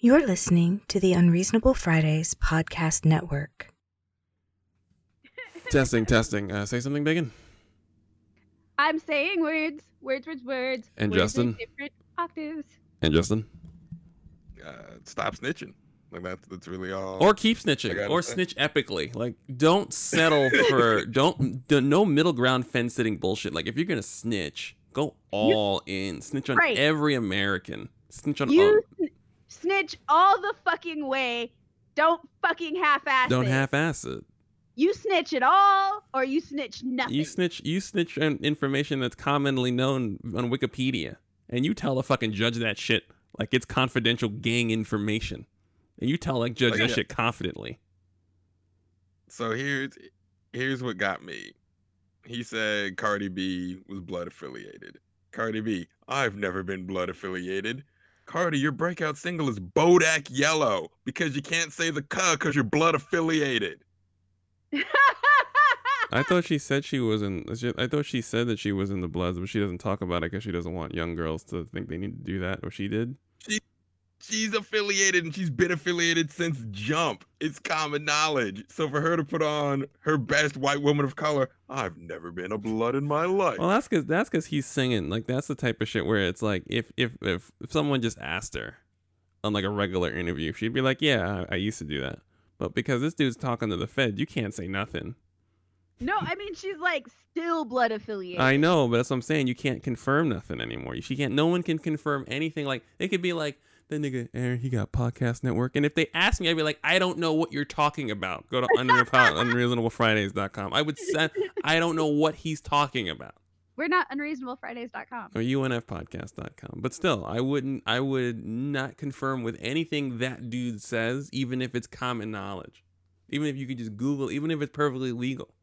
You're listening to the Unreasonable Fridays Podcast Network. testing, testing. Uh, say something, Bacon. I'm saying words, words, words, words. And words Justin? different octaves. And Justin. Uh, stop snitching. Like that's that's really all. Or keep snitching. gotta Or say. snitch epically. Like, don't settle for don't do, no middle ground fence sitting bullshit. Like, if you're gonna snitch, go all in. Snitch on Right. every American. Snitch on all. You sn- snitch all the fucking way. Don't fucking half-ass it. Don't it. half-ass it. You snitch it all, or you snitch nothing. You snitch. You snitch on information that's commonly known on Wikipedia, and you tell the fucking judge that shit like it's confidential gang information, and you tell like judge Like, that yeah. shit confidently. So here's here's what got me. He said Cardi B was blood affiliated. Cardi B, I've never been blood affiliated. Cardi, your breakout single is Bodak Yellow because you can't say the "cuh" because you're blood affiliated. I thought she said she was in. I thought she said that she was in the Bloods, but she doesn't talk about it because she doesn't want young girls to think they need to do that, or she did. She's affiliated and she's been affiliated since jump. It's common knowledge. So for her to put on her best white woman of color, I've never been a blood in my life. Well, that's because that's because he's singing. Like that's the type of shit where it's like if if if, if someone just asked her on like a regular interview, she'd be like, "Yeah, I, I used to do that." But because this dude's talking to the Fed, you can't say nothing. no, I mean she's like still blood affiliated. I know, but that's what I'm saying. You can't confirm nothing anymore. She can't. No one can confirm anything. Like it could be like that nigga Aaron. He got podcast network, and if they ask me, I'd be like, I don't know what you're talking about. Go to unreasonable.fridays.com. I would say I don't know what he's talking about. We're not unreasonablepridays.com. Or unfpodcast.com. But still, I wouldn't. I would not confirm with anything that dude says, even if it's common knowledge. Even if you could just Google, even if it's perfectly legal.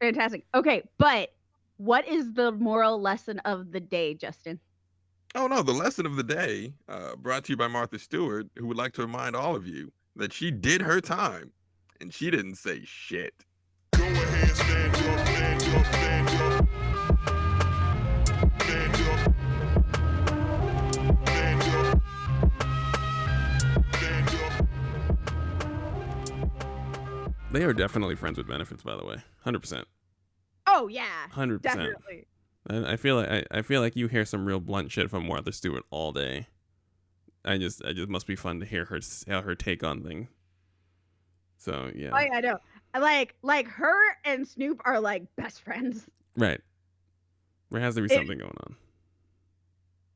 Fantastic. Okay, but what is the moral lesson of the day, Justin? Oh no, the lesson of the day, uh, brought to you by Martha Stewart, who would like to remind all of you that she did her time and she didn't say shit. Go ahead, stand up, stand up, stand up. Stand up. Stand up. Stand up. They are definitely friends with benefits, by the way. 100%. Oh yeah, 100%. definitely. I, I feel like I, I feel like you hear some real blunt shit from Martha Stewart all day. I just I just must be fun to hear her her take on things. So yeah, Oh yeah, I know. Like like her and Snoop are like best friends. right. There has to be It- something going on.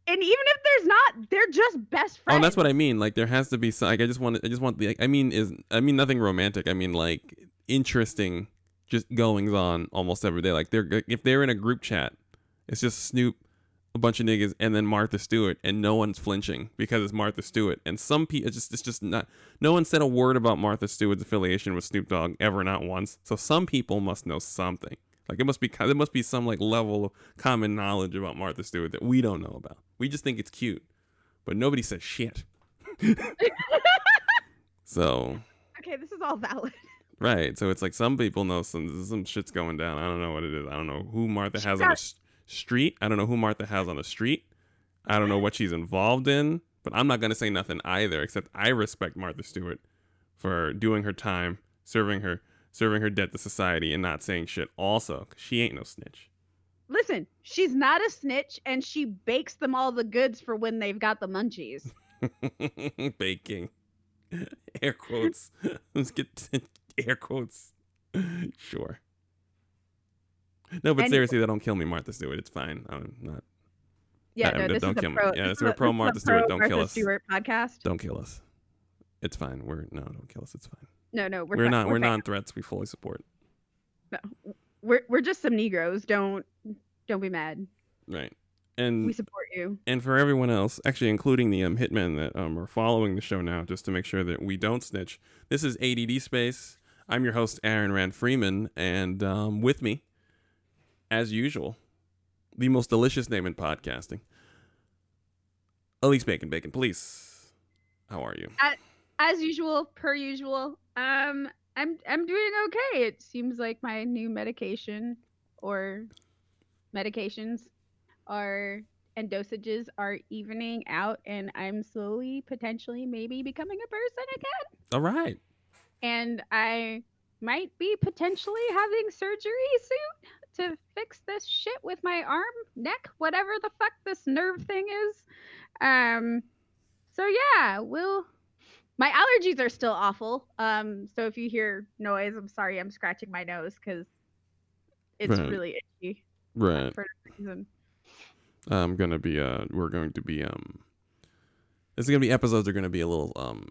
And even if there's not, they're just best friends. Oh, that's what I mean. Like there has to be some. Like I just want. I just want the. I mean, is I mean nothing romantic. I mean like interesting, just goings on almost every day. Like they're if they're in a group chat, it's just Snoop, a bunch of niggas, and then Martha Stewart, and no one's flinching because it's Martha Stewart. And some people, it's just it's just not. No one said a word about Martha Stewart's affiliation with Snoop Dogg ever, not once. So some people must know something. Like it must be there must be some like level of common knowledge about Martha Stewart that we don't know about. We just think it's cute, but nobody says shit. so okay, this is all valid. right, so it's like some people know some some shit's going down. I don't know what it is. I don't know who Martha has on got- s- street. I don't know who Martha has on the street. I don't know what she's involved in. But I'm not gonna say nothing either. Except I respect Martha Stewart for doing her time, serving her serving her debt to society, and not saying shit. Also, 'cause she ain't no snitch. Listen, she's not a snitch, and she bakes them all the goods for when they've got the munchies. Baking. Air quotes. Let's get air quotes. Sure. No, but And- seriously, that don't kill me, Martha Stewart. It's fine. I'm not. Yeah, no, this don't is kill me. pro. Yeah, this so we're pro this is the Martha Stewart, don't kill us. Stewart podcast. Don't kill us. It's fine. We're no, don't kill us. It's fine. No, no, we're We're, not. We're, fine. non-threats. We fully support. No, We're we're just some Negroes. Don't don't be mad. Right. And we support you. and for everyone else, actually including the um, hitmen that um, are following the show now, just to make sure that we don't snitch. This is ADD Space. I'm your host, Aaron Rand Freeman, and um, with me, as usual, the most delicious name in podcasting, Elise Bacon. Bacon, please. How are you? As usual, per usual. Um, I'm I'm doing okay. It seems like my new medication or medications are and dosages are evening out, and I'm slowly, potentially, maybe becoming a person again. All right. And I might be potentially having surgery soon to fix this shit with my arm, neck, whatever the fuck this nerve thing is. Um, so yeah, we'll. My allergies are still awful. Um, so if you hear noise, I'm sorry. I'm scratching my nose because it's Right. really itchy Right. for no reason. I'm gonna be uh we're going to be um this is gonna be episodes are gonna be a little um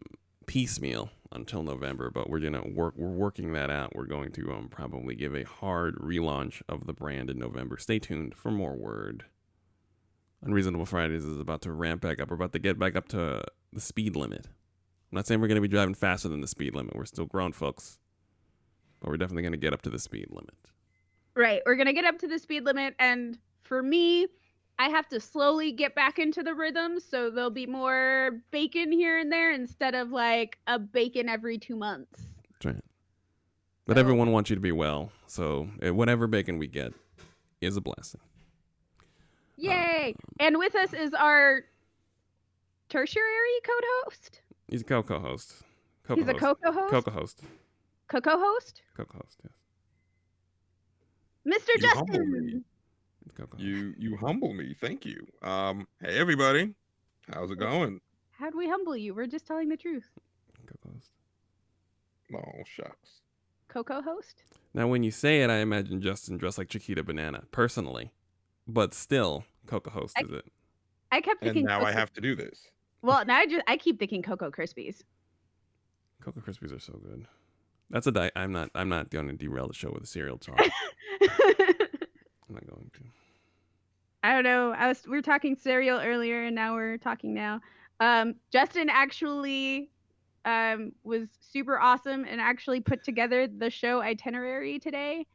piecemeal until November, but we're gonna work we're working that out. We're going to um probably give a hard relaunch of the brand in November. Stay tuned for more word. Unreasonable Fridays is about to ramp back up. We're about to get back up to the speed limit. I'm not saying we're gonna be driving faster than the speed limit. We're still grown folks. But we're definitely gonna get up to the speed limit. Right. We're gonna get up to the speed limit, and for me, I have to slowly get back into the rhythm. So there'll be more bacon here and there instead of like a bacon every two months. That's right. But So- everyone wants you to be well, so uh, whatever bacon we get is a blessing. Yay! And with us is our tertiary co-host. He's a co host. He's a coco host. Co-host. Co-host. Co-host. yes. Mr. You humble. Justin. Coco host. You you humble me. Thank you. Um, hey everybody, how's it going? How'd we humble you? We're just telling the truth. Coco host. Oh shucks. Coco host. Now, when you say it, I imagine Justin dressed like Chiquita Banana, personally. But still, Coco host I- is it. I kept And thinking. now I have to do this. Well, now I just I keep thinking Cocoa Krispies. Cocoa Krispies are so good. That's a di- I'm not. I'm not going to derail the show with a cereal talk. I'm not going to. I don't know. I was we were talking cereal earlier, and now we're talking now. Um, Justin actually um, was super awesome and actually put together the show itinerary today.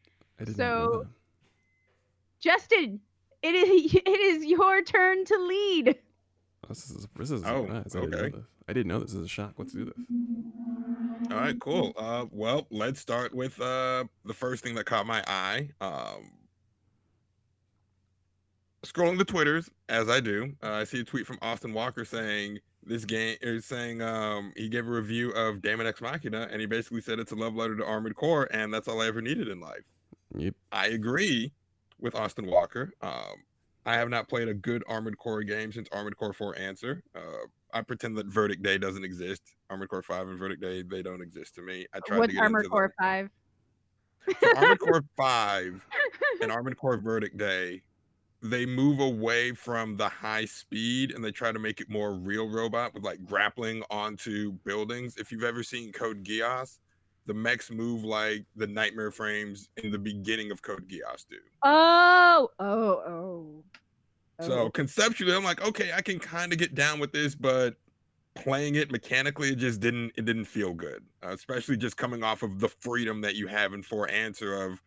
I did not know So- that. Justin, it is it is your turn to lead. Oh, This is this is a Oh, surprise. I didn't know okay. this. I didn't know this is a shock. Let's do this. All right, cool. Uh, well, let's start with uh the first thing that caught my eye. Um, scrolling the twitters as I do, uh, I see a tweet from Austin Walker saying this game is saying um he gave a review of Daemon X Machina and he basically said it's a love letter to Armored Core and that's all I ever needed in life. Yep. I agree with Austin Walker. Um, I have not played a good Armored Core game since Armored Core 4 Answer. Uh, I pretend that Verdict Day doesn't exist. Armored Core 5 and Verdict Day, they don't exist to me. I tried What's to get Armored Core. Five? So Armored Core 5 and Armored Core Verdict Day, they move away from the high speed and they try to make it more real robot with like grappling onto buildings. If you've ever seen Code Geass, the mechs move like the nightmare frames in the beginning of Code Geass do. Oh, oh, oh. So Oh. conceptually, I'm like, okay, I can kind of get down with this, but playing it mechanically, it just didn't it didn't feel good. Uh, especially just coming off of the freedom that you have in For Answer of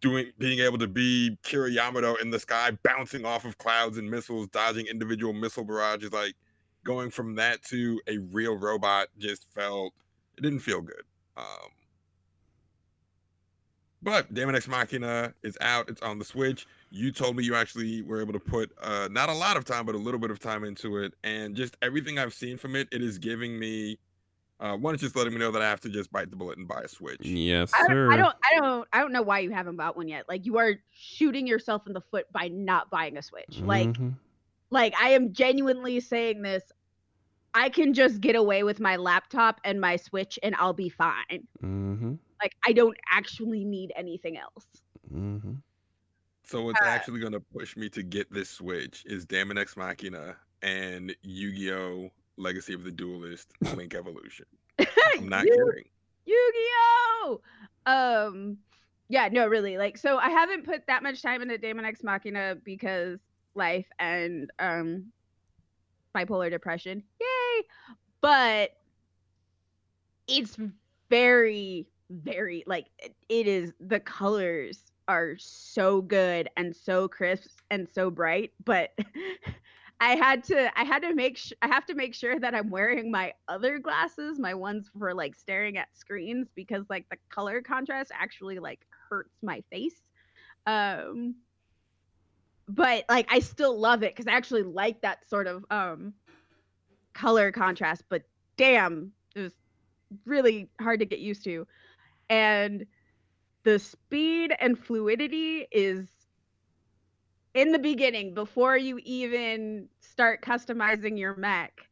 doing being able to be Kira Yamato in the sky, bouncing off of clouds and missiles, dodging individual missile barrages. Like going from that to a real robot just felt it didn't feel good. Um, but Daemon X Machina is out. It's on the Switch. You told me you actually were able to put uh, not a lot of time, but a little bit of time into it, and just everything I've seen from it, it is giving me. Uh, one is just let me know that I have to just bite the bullet and buy a Switch. Yes, I sir. don't, I don't, I don't, I don't know why you haven't bought one yet. Like you are shooting yourself in the foot by not buying a Switch. Like, Mhm. like I am genuinely saying this. I can just get away with my laptop and my Switch, and I'll be fine. Mhm. Like I don't actually need anything else. Mhm. So what's Uh, actually going to push me to get this Switch is Daemon X Machina and Yu-Gi-Oh! Legacy of the Duelist Link Evolution. I'm not Yu- kidding. Yu-Gi-Oh! Um, yeah, no, really. Like, so I haven't put that much time into Daemon X Machina because life and um bipolar depression. Yay! But it's very, very like it- it is. The colors are so good and so crisp and so bright, but. I had to I had to make sh- I have to make sure that I'm wearing my other glasses, my ones for like staring at screens because like the color contrast actually like hurts my face. Um but like I still love it because I actually like that sort of um color contrast. But damn, it was really hard to get used to, and the speed and fluidity is in the beginning before you even start customizing your mech.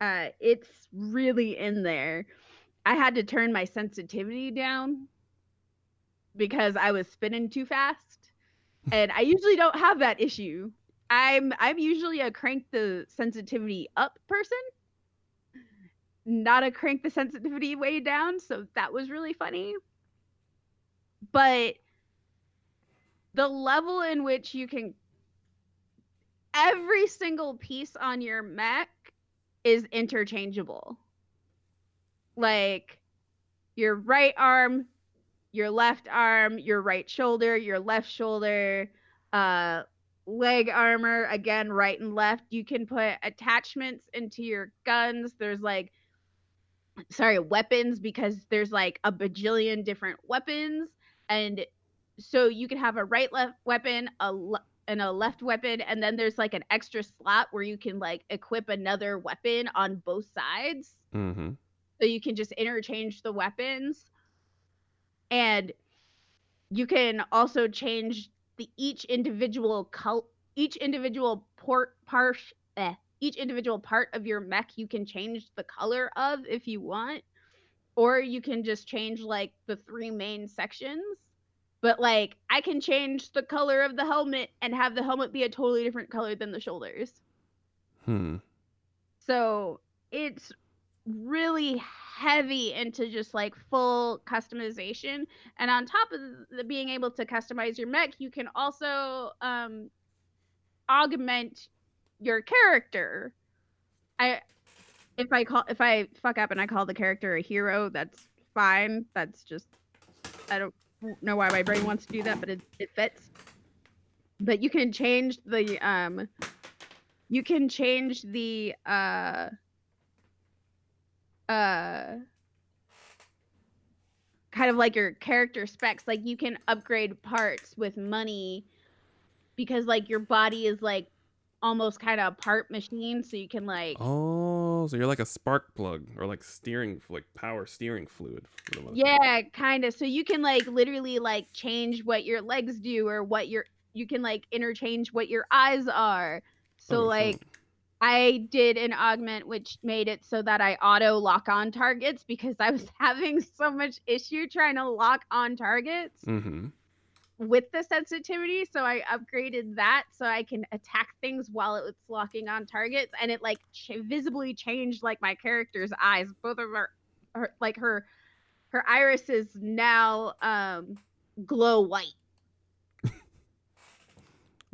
Uh, it's really in there. I had to turn my sensitivity down because I was spinning too fast. And I usually don't have that issue. I'm I'm usually a crank the sensitivity up person, not a crank the sensitivity way down, so that was really funny. But the level in which you can every single piece on your mech is interchangeable. Like your right arm, your left arm, your right shoulder, your left shoulder, uh leg armor, again right and left. You can put attachments into your guns. There's like sorry, weapons because there's like a bajillion different weapons and so you can have a right left weapon, a le- and a left weapon and then there's like an extra slot where you can like equip another weapon on both sides. Mm-hmm. so you can just interchange the weapons. And you can also change the each individual col- each individual port part eh, each individual part of your mech you can change the color of if you want. Or you can just change like the three main sections but like i can change the color of the helmet and have the helmet be a totally different color than the shoulders Hmm. so it's really heavy into just like full customization. And on top of the being able to customize your mech, you can also um, augment your character. I if I call if I fuck up and I call the character a hero, that's fine. That's just I don't know why my brain wants to do that, but it, it fits. But you can change the um you can change the uh uh kind of like your character specs like you can upgrade parts with money because like your body is like almost kind of part machine so you can like Oh, so you're like a spark plug or like steering, like power steering fluid. for the most part. yeah kind of so you can like literally like change what your legs do or what your you can like interchange what your eyes are so Oh, like fun. I did an augment which made it so that I auto lock on targets because I was having so much issue trying to lock on targets Mhm. With the sensitivity. So I upgraded that so I can attack things while it's locking on targets, and it like ch- visibly changed like my character's eyes. Both of her, her like her, her irises now um glow white.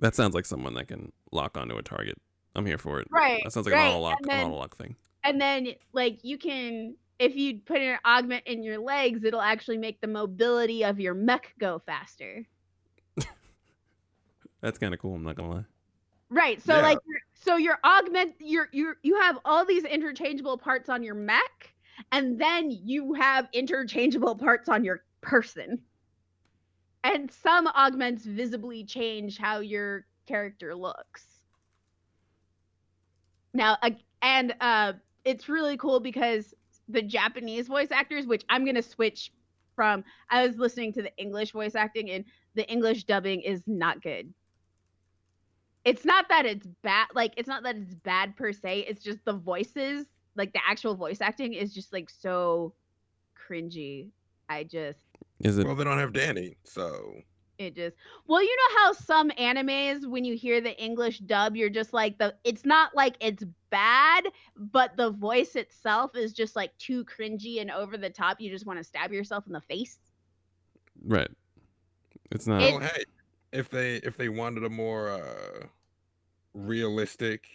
That sounds like someone that can lock onto a target. I'm here for it. Right, That sounds like right, auto lock, then- lock thing. and then like you can if you put an augment in your legs it'll actually make the mobility of your mech go faster That's kind of cool. I'm not gonna lie. right so Yeah. like your- so your augment your you you have all these interchangeable parts on your mech and then you have interchangeable parts on your person and some augments visibly change how your character looks now ag- and uh it's really cool because the japanese voice actors which i'm going to switch from i was listening to the english voice acting and the english dubbing is not good it's not that it's bad like it's not that it's bad per se it's just the voices like the actual voice acting is just like so cringy i just Is it? Well, they don't have Danny, so it just well you know how some animes when you hear the english dub you're just like the it's not like it's bad but the voice itself is just like too cringy and over the top you just want to stab yourself in the face right. It's not. well, oh, hey, if they if they wanted a more uh, realistic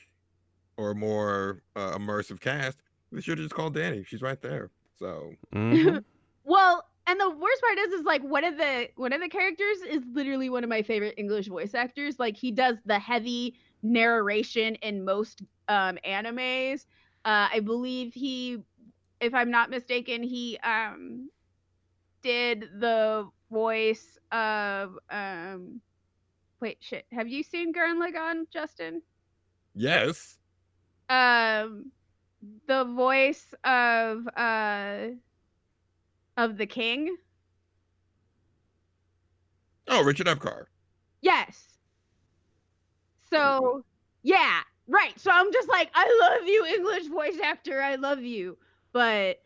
or more uh, immersive cast, they should have just called Danny. She's right there. So Mhm. well and the worst part is is like one of the one of the characters is literally one of my favorite english voice actors like he does the heavy narration in most um animes uh i believe he if i'm not mistaken he um did the voice of um wait, shit. Have you seen Gurren Lagann, Justin? Yes. Um, the voice of uh of the king. Oh, Richard Epcar. Yes. So yeah, right. So I'm just like, I love you, English voice actor. I love you. But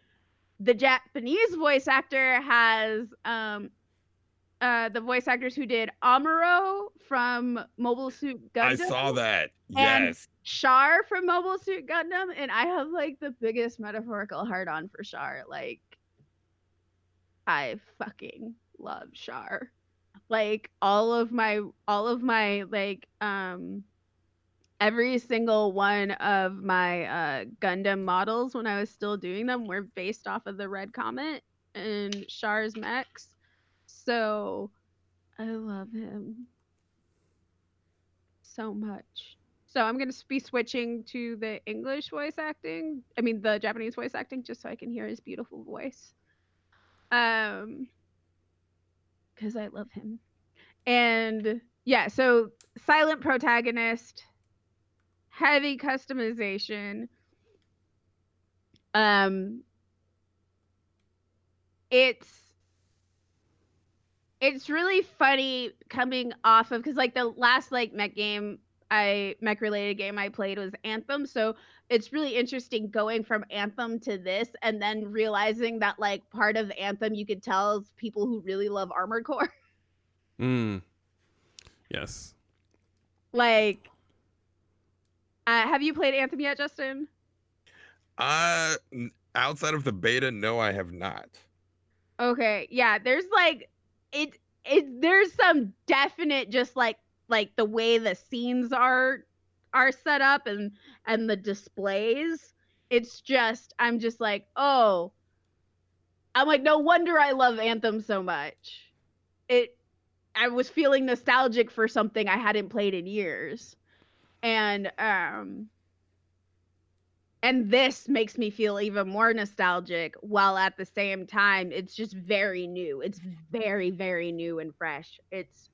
the Japanese voice actor has um uh the voice actors who did Amuro from Mobile Suit Gundam. I saw that. And- Yes. Char from Mobile Suit Gundam, and I have like the biggest metaphorical heart on for Char. Like, I fucking love Char. Like all of my, all of my like, um, every single one of my uh Gundam models when I was still doing them were based off of the Red Comet and Char's mechs. So, I love him so much. So I'm gonna be switching to the English voice acting. I mean the Japanese voice acting, just so I can hear his beautiful voice. Um, because I love him. And yeah, so silent protagonist, heavy customization. Um, it's it's really funny coming off of because like the last like mech game I mech related game I played was Anthem. So it's really interesting going from Anthem to this and then realizing that like part of Anthem you could tell is people who really love Armored Core. Mm. Yes. like uh, have you played Anthem yet, Justin? Uh, outside of the beta, no, I have not. Okay, yeah, there's like it it there's some definite just like like the way the scenes are are set up and and the displays. It's just I'm just like, "Oh, I'm like no wonder I love Anthem so much." It I was feeling nostalgic for something I hadn't played in years. And um and this makes me feel even more nostalgic while at the same time it's just very new. It's very very new and fresh. It's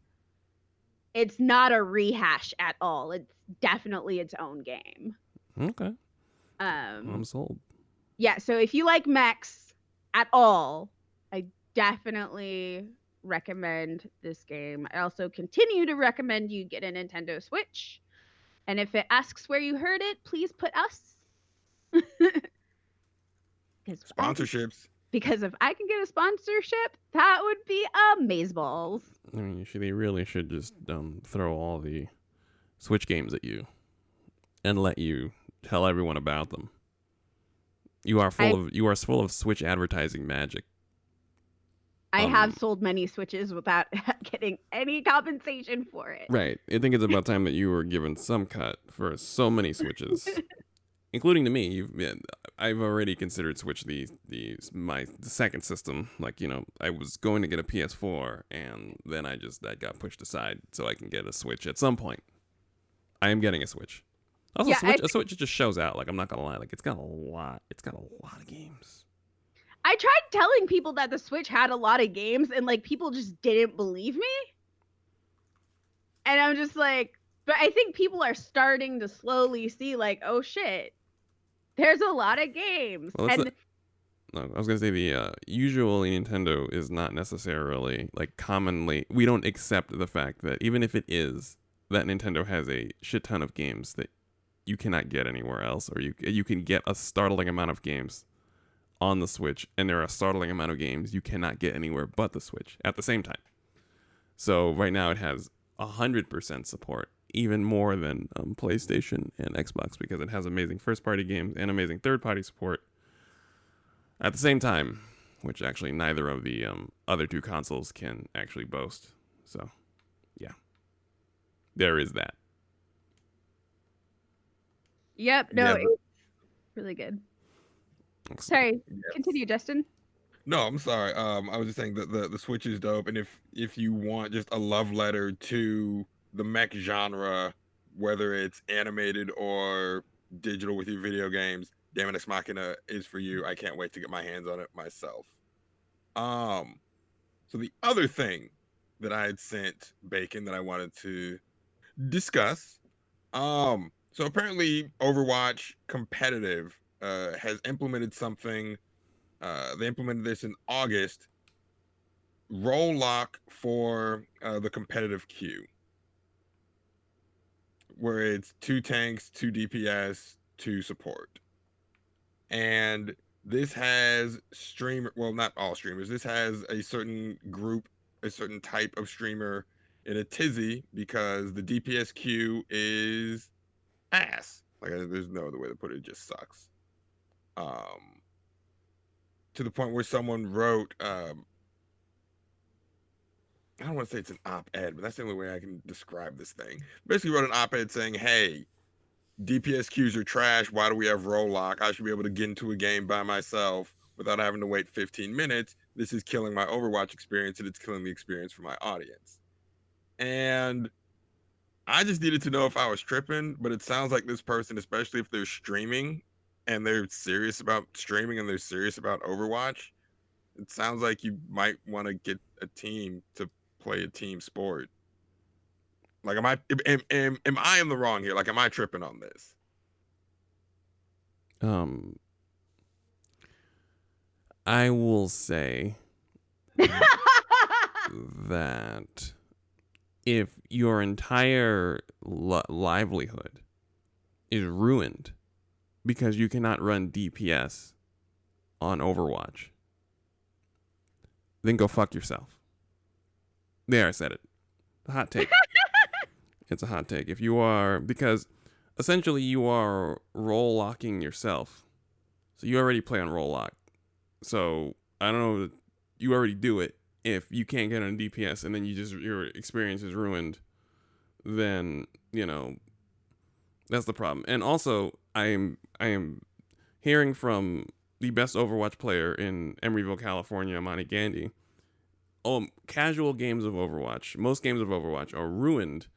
it's not a rehash at all. It's definitely its own game. Okay. um I'm sold. yeah so if you like mechs at all i definitely recommend this game. I also continue to recommend you get a nintendo switch. And if it asks where you heard it please put us 'Cause I can- Sponsorships. because if i can get a sponsorship that would be amazeballs I mean, you should, they really should just um, throw all the Switch games at you and let you tell everyone about them. You are full I- of you are full of Switch advertising magic. i Um, have sold many switches without getting any compensation for it Right. I think it's about time that you were given some cut for so many Switches, including to me. You've been, I've already considered Switch the the my the second system. Like you know, I was going to get a PS4, and then I just that got pushed aside so I can get a Switch at some point. I am getting a Switch. Also, Yeah, Switch, a Switch just shows out. Like I'm not gonna lie, like it's got a lot. It's got a lot of games. i tried telling people that the switch had a lot of games and like people just didn't believe me and i'm just like but i think people are starting to slowly see like oh shit there's a lot of games Well, and No, I was gonna say the uh, usually Nintendo is not necessarily like commonly. We don't accept the fact that even if it is that Nintendo has a shit ton of games that you cannot get anywhere else, or you you can get a startling amount of games on the Switch, and there are a startling amount of games you cannot get anywhere but the Switch at the same time. So right now it has hundred percent support, even more than um, PlayStation and Xbox, because it has amazing first-party games and amazing third-party support at the same time, which actually neither of the um, other two consoles can actually boast. So, yeah, there is that. yep no Yeah, really good sorry continue justin No, I'm sorry. Um, I was just saying that the the Switch is dope, and if if you want just a love letter to the mech genre, whether it's animated or digital with your video games, Daemon X Machina is for you. I can't wait to get my hands on it myself. Um, so the other thing that I had sent Bacon that I wanted to discuss. Um, so apparently, Overwatch competitive uh, has implemented something. Uh, they implemented this in August. Role lock for uh, the competitive queue, where it's two tanks, two DPS, two support, and this has streamer. Well, not all streamers. This has a certain group, a certain type of streamer in a tizzy because the DPS queue is ass. Like there's no other way to put it. It just sucks. Um, to the point where someone wrote, um, I don't want to say it's an op-ed, but that's the only way I can describe this thing. Basically, wrote an op-ed saying, "Hey, DPS queues are trash. Why do we have role lock? I should be able to get into a game by myself without having to wait 15 minutes. This is killing my Overwatch experience, and it's killing the experience for my audience." And I just needed to know if I was tripping, but it sounds like this person, especially if they're streaming and they're serious about streaming and they're serious about Overwatch, it sounds like you might want to get a team to play a team sport. Like, am I am, am, am I in the wrong here? Like, am I tripping on this? Um, I will say that if your entire li- livelihood is ruined because you cannot run DPS on Overwatch, then go fuck yourself. There, I said it. The hot take. it's a hot take. If you are, because essentially you are role locking yourself. So you already play on role lock. So I don't know, you already do it. If you can't get on DPS and then you just your experience is ruined, then you know that's the problem. And also, I am I am hearing from the best Overwatch player in Emeryville, California, Monty Gandy. Um, casual games of Overwatch, most games of Overwatch are ruined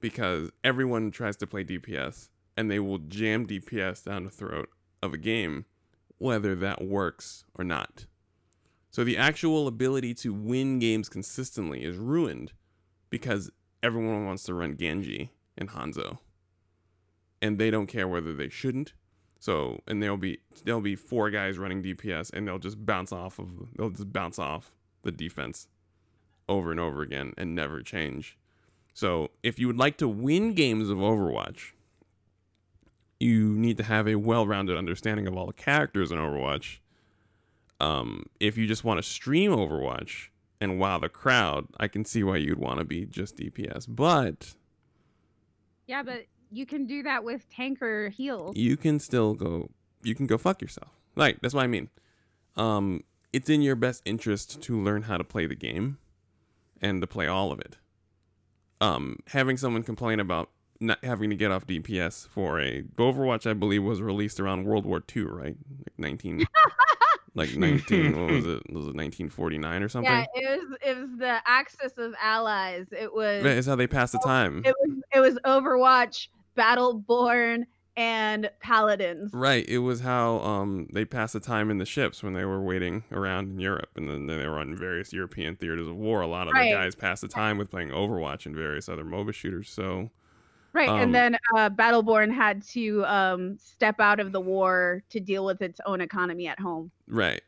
because everyone tries to play DPS and they will jam DPS down the throat of a game, whether that works or not. So the actual ability to win games consistently is ruined because everyone wants to run Genji and Hanzo. And they don't care whether they shouldn't. So and there'll be there'll be four guys running DPS and they'll just bounce off of they'll just bounce off the defense over and over again and never change. So if you would like to win games of Overwatch, you need to have a well-rounded understanding of all the characters in Overwatch. Um, if you just want to stream Overwatch and wow the crowd, I can see why you'd want to be just DPS. But yeah, but you can do that with tanker heals. you can still go you can go fuck yourself like that's what i mean um it's in your best interest to learn how to play the game and to play all of it. Um having someone complain about not having to get off dps for a overwatch i believe was released around world war ii right? Like 19 like 19 what was it? Was it 1949 or something? Yeah, it was it was the Axis of Allies. It was it's how they passed the time. it was it was Overwatch, Battleborn, and Paladins. Right. It was how um they passed the time in the ships when they were waiting around in Europe, and then they were on various European theaters of war. A lot of Right. the guys passed the time with playing Overwatch and various other MOBA shooters. So Right, Um, and then uh, Battleborn had to um, step out of the war to deal with its own economy at home. right.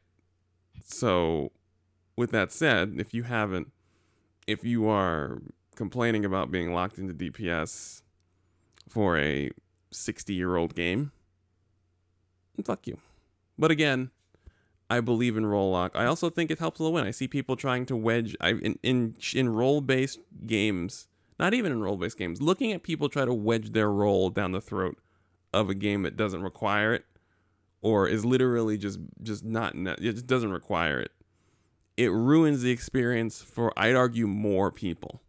So with that said, if you haven't, if you are complaining about being locked into DPS for a sixty-year-old game, fuck you. But again, I believe in role lock. I also think it helps the win. I see people trying to wedge I in in, in role based games, not even in role based games, looking at people try to wedge their role down the throat of a game that doesn't require it, or is literally just just not it just doesn't require it. It ruins the experience for I'd argue more people.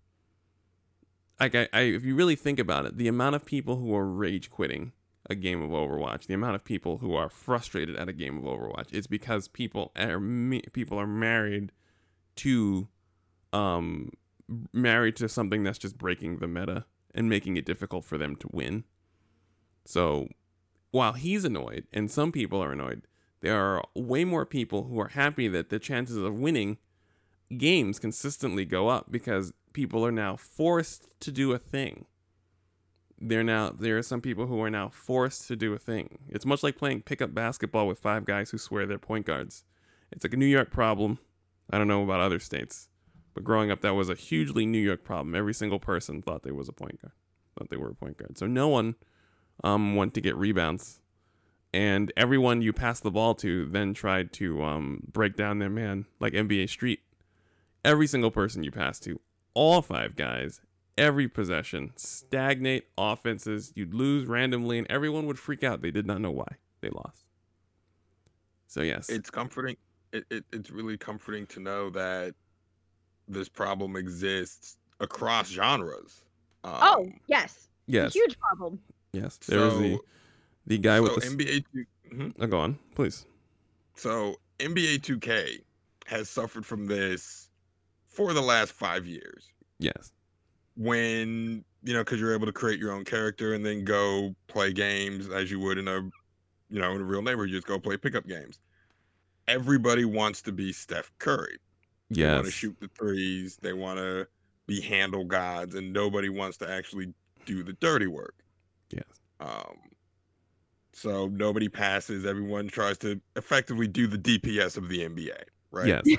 Like I, I if you really think about it, the amount of people who are rage quitting a game of Overwatch, the amount of people who are frustrated at a game of Overwatch is because people are people are married to um married to something that's just breaking the meta and making it difficult for them to win. So while he's annoyed and some people are annoyed, there are way more people who are happy that the chances of winning games consistently go up because people are now forced to do a thing. They're now there are some people who are now forced to do a thing. It's much like playing pickup basketball with five guys who swear they're point guards. It's like a New York problem. I don't know about other states, but growing up, that was a hugely New York problem. Every single person thought they was a point guard, thought they were a point guard. So no one um, went to get rebounds, and everyone you passed the ball to then tried to um, break down their man like NBA Street. Every single person you passed to, all five guys, every possession, stagnate offenses. You'd lose randomly, and everyone would freak out. They did not know why they lost. So yes, It's comforting. It, it it's really comforting to know that this problem exists across genres. oh Um, yes, yes, huge problem. yes. There was the the guy so with the. NBA. two- mhm. Oh, go on, please. So NBA 2K has suffered from this for the last five years. Yes. When you know, because you're able to create your own character and then go play games as you would in a, you know, in a real neighborhood. You just go play pickup games. Everybody wants to be Steph Curry. They want to shoot the threes. They want to be handle gods, and nobody wants to actually do the dirty work. Yes. Um, so nobody passes. Everyone tries to effectively do the DPS of the NBA, right? Yes.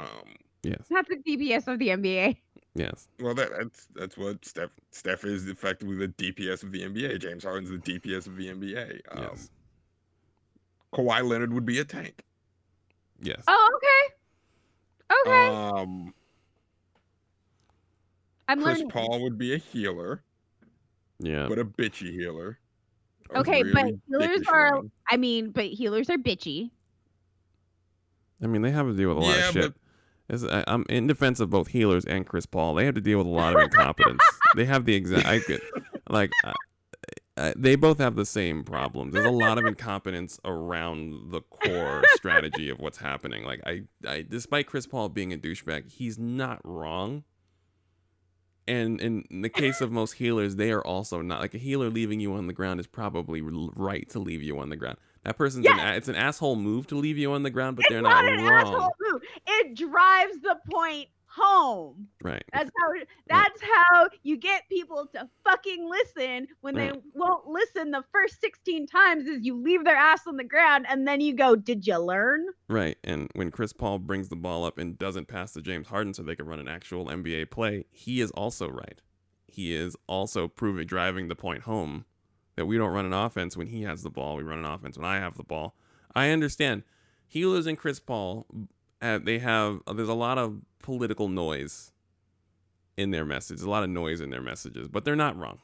Um, Yes. That's the DPS of the NBA. Yes. well, that, that's that's what Steph Steph is effectively the DPS of the NBA. James Harden's the DPS of the NBA. Um, Yes. Kawhi Leonard would be a tank. Yes. Oh, okay. Okay, Um, I'm Chris learning. Paul would be a healer, Yeah. but a bitchy healer. A Okay, but healers are- one. I mean, but healers are bitchy. I mean, they have to deal with a lot Yeah, of shit. As I, I'm in defense of both healers and Chris Paul. They have to deal with a lot of incompetence. they have the exact. I could, like, uh, uh, they both have the same problems. There's a lot of incompetence around the core strategy of what's happening. Like, I, I, despite Chris Paul being a douchebag, he's not wrong. And in the case of most healers, they are also not like a healer leaving you on the ground is probably right to leave you on the ground. That person's an it's an asshole move to leave you on the ground, but It's they're not, not, an wrong. asshole move. It drives the point home. Right. That's how. That's how you get people to fucking listen when they won't listen the first sixteen times. Is you leave their ass on the ground and then you go, "Did you learn?" Right. And when Chris Paul brings the ball up and doesn't pass to James Harden so they can run an actual NBA play, he is also right. He is also proving driving the point home that we don't run an offense when he has the ball. We run an offense when I have the ball. I understand. Healers and Chris Paul, uh, they have, there's a lot of political noise in their message, a lot of noise in their messages, but they're not wrong.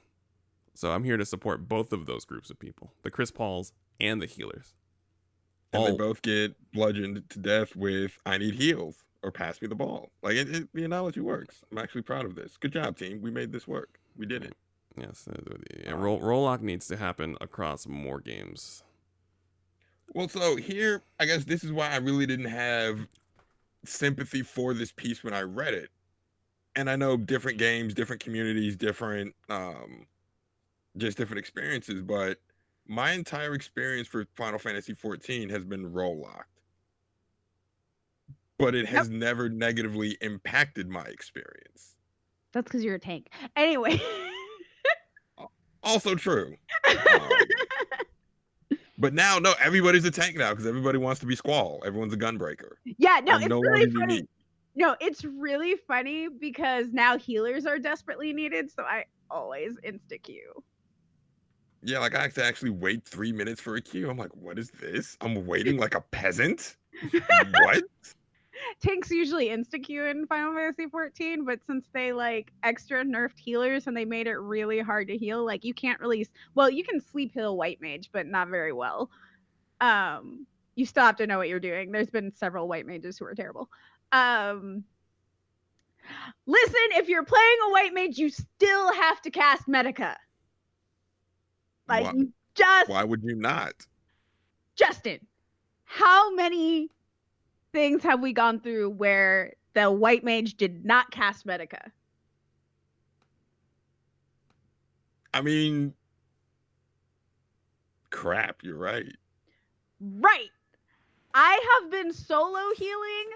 So I'm here to support both of those groups of people the Chris Pauls and the healers. and All- they both get bludgeoned to death with "I need heals" or "Pass me the ball." Like it, it, the analogy works. I'm actually proud of this. Good job, team. We made this work. We did it. Yes, yeah, role role lock needs to happen across more games. Well, so here, I guess this is why I really didn't have sympathy for this piece when I read it. And I know different games, different communities, different, um, just different experiences. But my entire experience for Final Fantasy 14 has been role locked. But it has never negatively impacted my experience. That's because you're a tank. Anyway. Also true. Um, but now, no, everybody's a tank now because everybody wants to be Squall. Everyone's a gunbreaker. yeah, no, it's no really funny. unique. No, it's really funny because now healers are desperately needed, so I always insta queue. Yeah, like I have to actually wait three minutes for a queue. I'm like, what is this? I'm waiting like a peasant. what? Tanks usually insta queue in Final Fantasy 14, but since they like extra nerfed healers and they made it really hard to heal, like you can't really s- well, you can sleep heal white mage, but not very well. Um, you still have to know what you're doing. There's been several white mages who are terrible. Um, listen, if you're playing a white mage, you still have to cast Medica. Like Why- just Why would you not? Justin, how many things have we gone through where the white mage did not cast Medica? I mean, crap. You're right. Right. I have been solo healing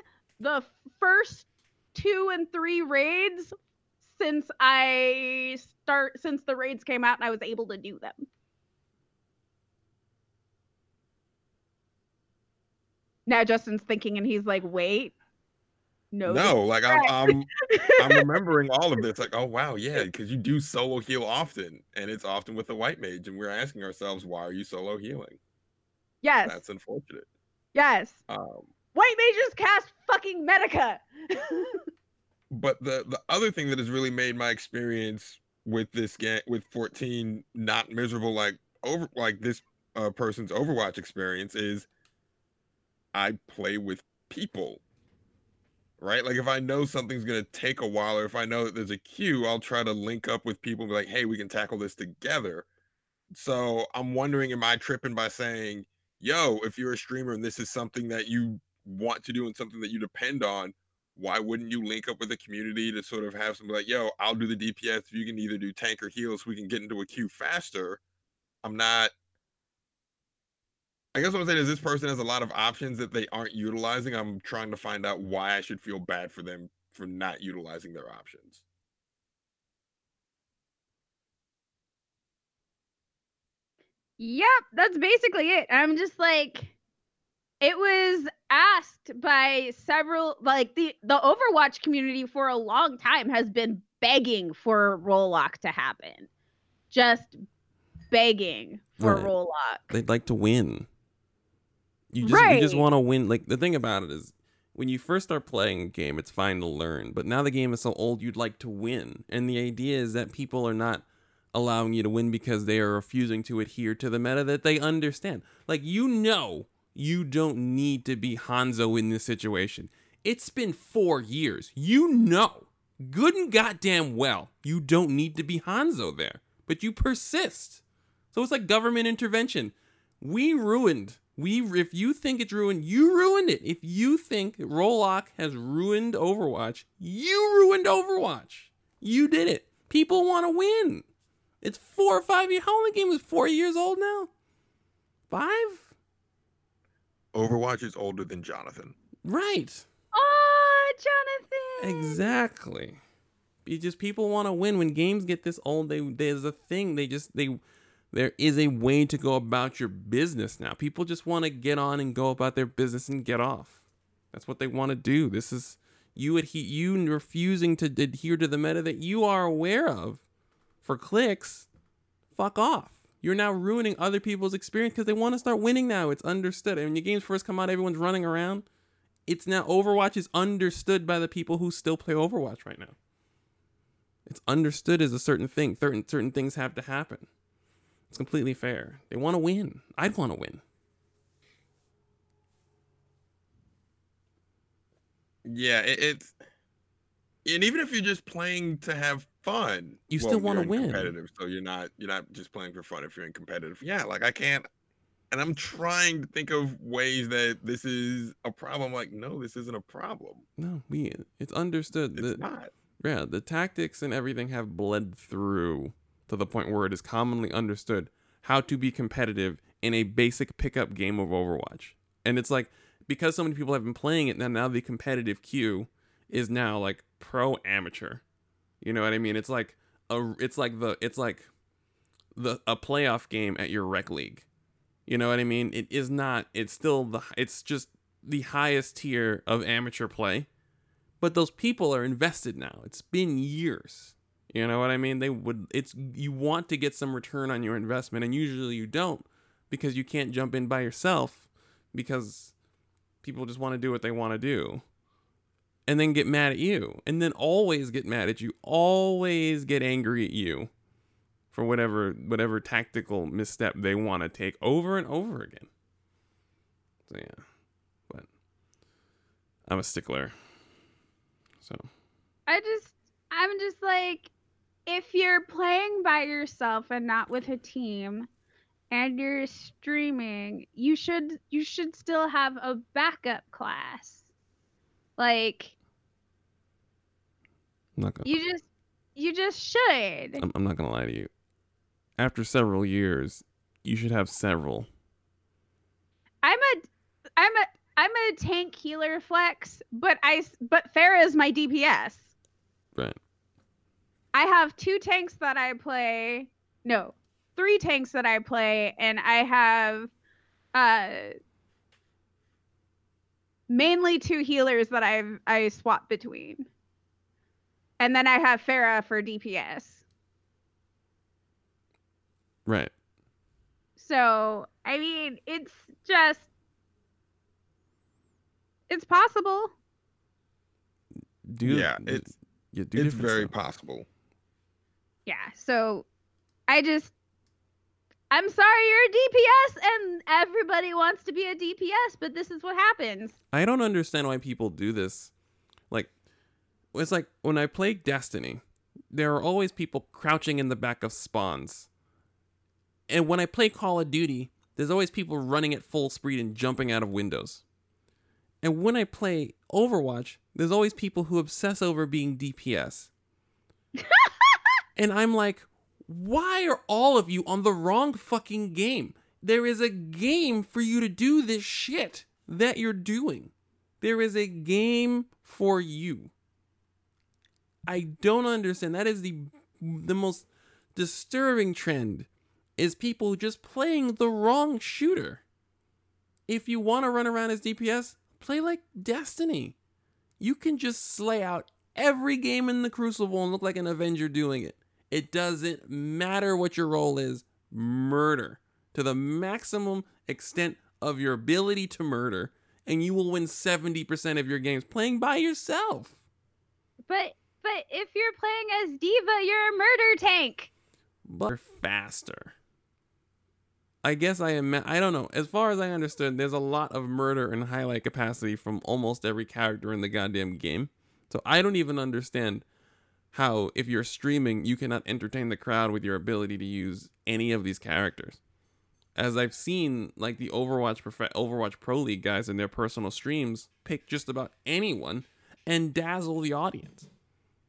the first two and three raids since I start since the raids came out and I was able to do them. Now Justin's thinking and he's like, wait. No. No, like I'm, I'm, I'm remembering all of this. Like, oh wow, yeah, because you do solo heal often, and it's often with the white mage, and we're asking ourselves, why are you solo healing? yes. That's unfortunate. yes. Um, White mages cast fucking Medica. but the the other thing that has really made my experience with this game with 14 not miserable like over like this uh, person's Overwatch experience is I play with people. Right? Like if I know something's gonna take a while, or if I know that there's a queue, I'll try to link up with people and be like, hey, we can tackle this together. So I'm wondering, am I tripping by saying, yo, if you're a streamer and this is something that you want to do and something that you depend on, why wouldn't you link up with the community to sort of have somebody like, yo, I'll do the DPS. You can either do tank or heal so we can get into a queue faster. I'm not I guess what I'm saying is this person has a lot of options that they aren't utilizing. I'm trying to find out why I should feel bad for them for not utilizing their options. Yep, that's basically it. I'm just like it was asked by several like the the Overwatch community for a long time has been begging for role lock to happen. Just begging for Right. role lock. They'd like to win. You just you just want to win. Like the thing about it is, when you first start playing a game, it's fine to learn. But now the game is so old, you'd like to win. And the idea is that people are not allowing you to win because they are refusing to adhere to the meta that they understand. Like you know, you don't need to be Hanzo in this situation. It's been four years. You know, good and goddamn well, you don't need to be Hanzo there, but you persist. So it's like government intervention. We ruined. We if you think it's ruined, you ruined it. If you think role lock has ruined Overwatch, you ruined Overwatch. You did it. People want to win. It's four or five years. How long the game is four years old now? Five? Overwatch is older than Jonathan. Right. Oh, Jonathan. Exactly. You just people want to win. When games get this old, they there's a thing. They just they there is a way to go about your business now. People just want to get on and go about their business and get off. That's what they want to do. This is you adhe- you refusing to adhere to the meta that you are aware of for clicks. Fuck off. You're now ruining other people's experience because they want to start winning now. It's understood. And when your games first come out, everyone's running around. It's now Overwatch is understood by the people who still play Overwatch right now. It's understood as a certain thing. Certain certain things have to happen. It's completely fair. They want to win. I'd want to win. Yeah, it, it's and even if you're just playing to have fun, You well, still wanna win. Competitive, so you're not you're not just playing for fun if you're in competitive. Yeah, like I can't, and I'm trying to think of ways that this is a problem. Like, no, this isn't a problem. No, we. It's understood. It's that not. Yeah, the tactics and everything have bled through to the point where it is commonly understood how to be competitive in a basic pickup game of Overwatch. And it's like because so many people have been playing it now now the competitive queue is now like pro amateur. You know what I mean? It's like a it's like the it's like the a playoff game at your rec league. You know what I mean? It is not it's still the it's just the highest tier of amateur play but those people are invested now. It's been years. You know what I mean? They would it's you want to get some return on your investment and usually you don't because you can't jump in by yourself because people just want to do what they want to do. And then get mad at you. And then always get mad at you. Always get angry at you for whatever whatever tactical misstep they want to take over and over again. So yeah. But I'm a stickler. So I just I'm just like if you're playing by yourself and not with a team and you're streaming, you should you should still have a backup class. Like gonna you just you just should. I'm, I'm not gonna lie to you. After several years, you should have several. I'm a I'm a I'm a tank healer flex, but I but Pharah is my DPS. Right. I have two tanks that I play. No, three tanks that I play, and I have uh mainly two healers that I I swap between. And then I have Pharah for DPS. Right. So, I mean, it's just it's possible. Do yeah, it's you do it's very stuff. possible. Yeah. So, I just I'm sorry you're a DPS and everybody wants to be a DPS, but this is what happens. I don't understand why people do this. Like, it's like when I play Destiny, there are always people crouching in the back of spawns. And when I play Call of Duty, there's always people running at full speed and jumping out of windows. And when I play Overwatch, there's always people who obsess over being DPS. And I'm like, why are all of you on the wrong fucking game? There is a game for you to do this shit that you're doing. There is a game for you. I don't understand. That is the the most disturbing trend is people just playing the wrong shooter. If you want to run around as DPS, play like Destiny. You can just slay out every game in the Crucible and look like an Avenger doing it. It doesn't matter what your role is. Murder to the maximum extent of your ability to murder, and you will win 70% of your games playing by yourself. But but if you're playing as D.Va, you're a murder tank. But faster. I guess I am. I don't know. As far as I understood, there's a lot of murder and highlight capacity from almost every character in the goddamn game. So I don't even understand how, if you're streaming, you cannot entertain the crowd with your ability to use any of these characters. As I've seen, like the Overwatch Prof- Overwatch Pro League guys in their personal streams pick just about anyone and dazzle the audience.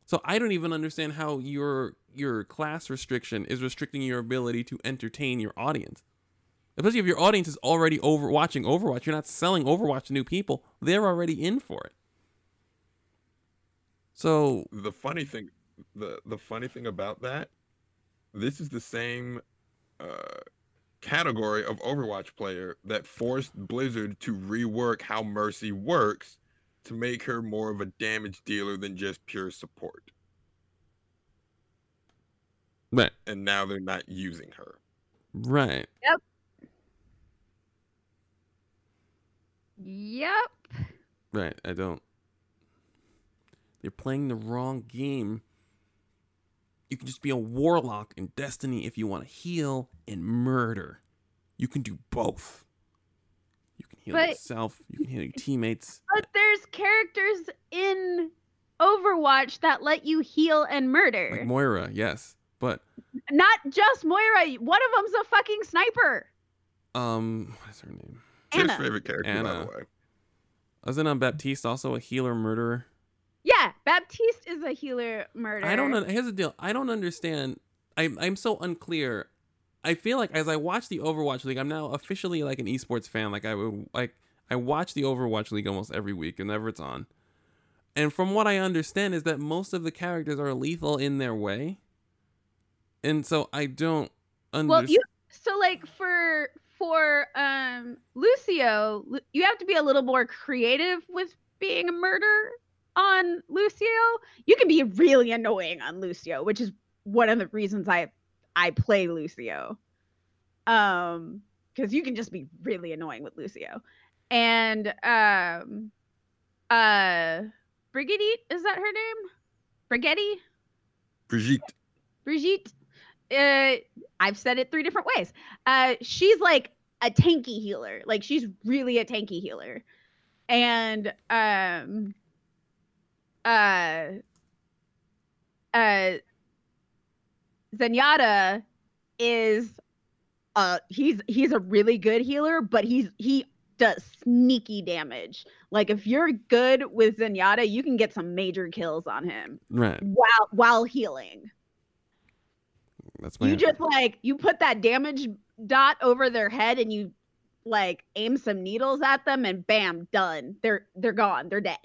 So I don't even understand how your your class restriction is restricting your ability to entertain your audience. Especially if your audience is already over watching Overwatch, you're not selling Overwatch to new people. They're already in for it. So The funny thing, the the funny thing about that, this is the same uh, category of Overwatch player that forced Blizzard to rework how Mercy works to make her more of a damage dealer than just pure support. right, And now they're not using her. right. Yep. Yep. Right, I don't. You're playing the wrong game. You can just be a warlock in Destiny if you want to heal and murder. You can do both. You can heal But- yourself, you can heal your teammates. But there's characters in Overwatch that let you heal and murder. Like Moira, yes. But Not just Moira. One of them's a fucking sniper. um what is her name? It's Ana. his favorite character, by Ana. the way. Wasn't um, Baptiste also a healer murderer? Yeah, Baptiste is a healer murder. I don't know. Here's the deal. I don't understand. I'm I'm so unclear. I feel like as I watch the Overwatch League, I'm now officially like an esports fan. Like I would like I watch the Overwatch League almost every week whenever it's on. And from what I understand is that most of the characters are lethal in their way. And so I don't understand. Well, you so like for for um Lucio, you have to be a little more creative with being a murder on Lucio. You can be really annoying on Lucio, which is one of the reasons I I play Lucio. Um because you can just be really annoying with Lucio. And um uh Brigitte, is that her name? Brigetti? Brigitte. Brigitte, uh, I've said it three different ways. Uh, she's like a tanky healer. Like she's really a tanky healer. And um uh uh Zenyatta is uh he's he's a really good healer, but he's he does sneaky damage. Like if you're good with Zenyatta, you can get some major kills on him right. while while healing. That's my You just like you put that damage dot over their head and you like aim some needles at them and bam, done. They're they're gone. They're dead.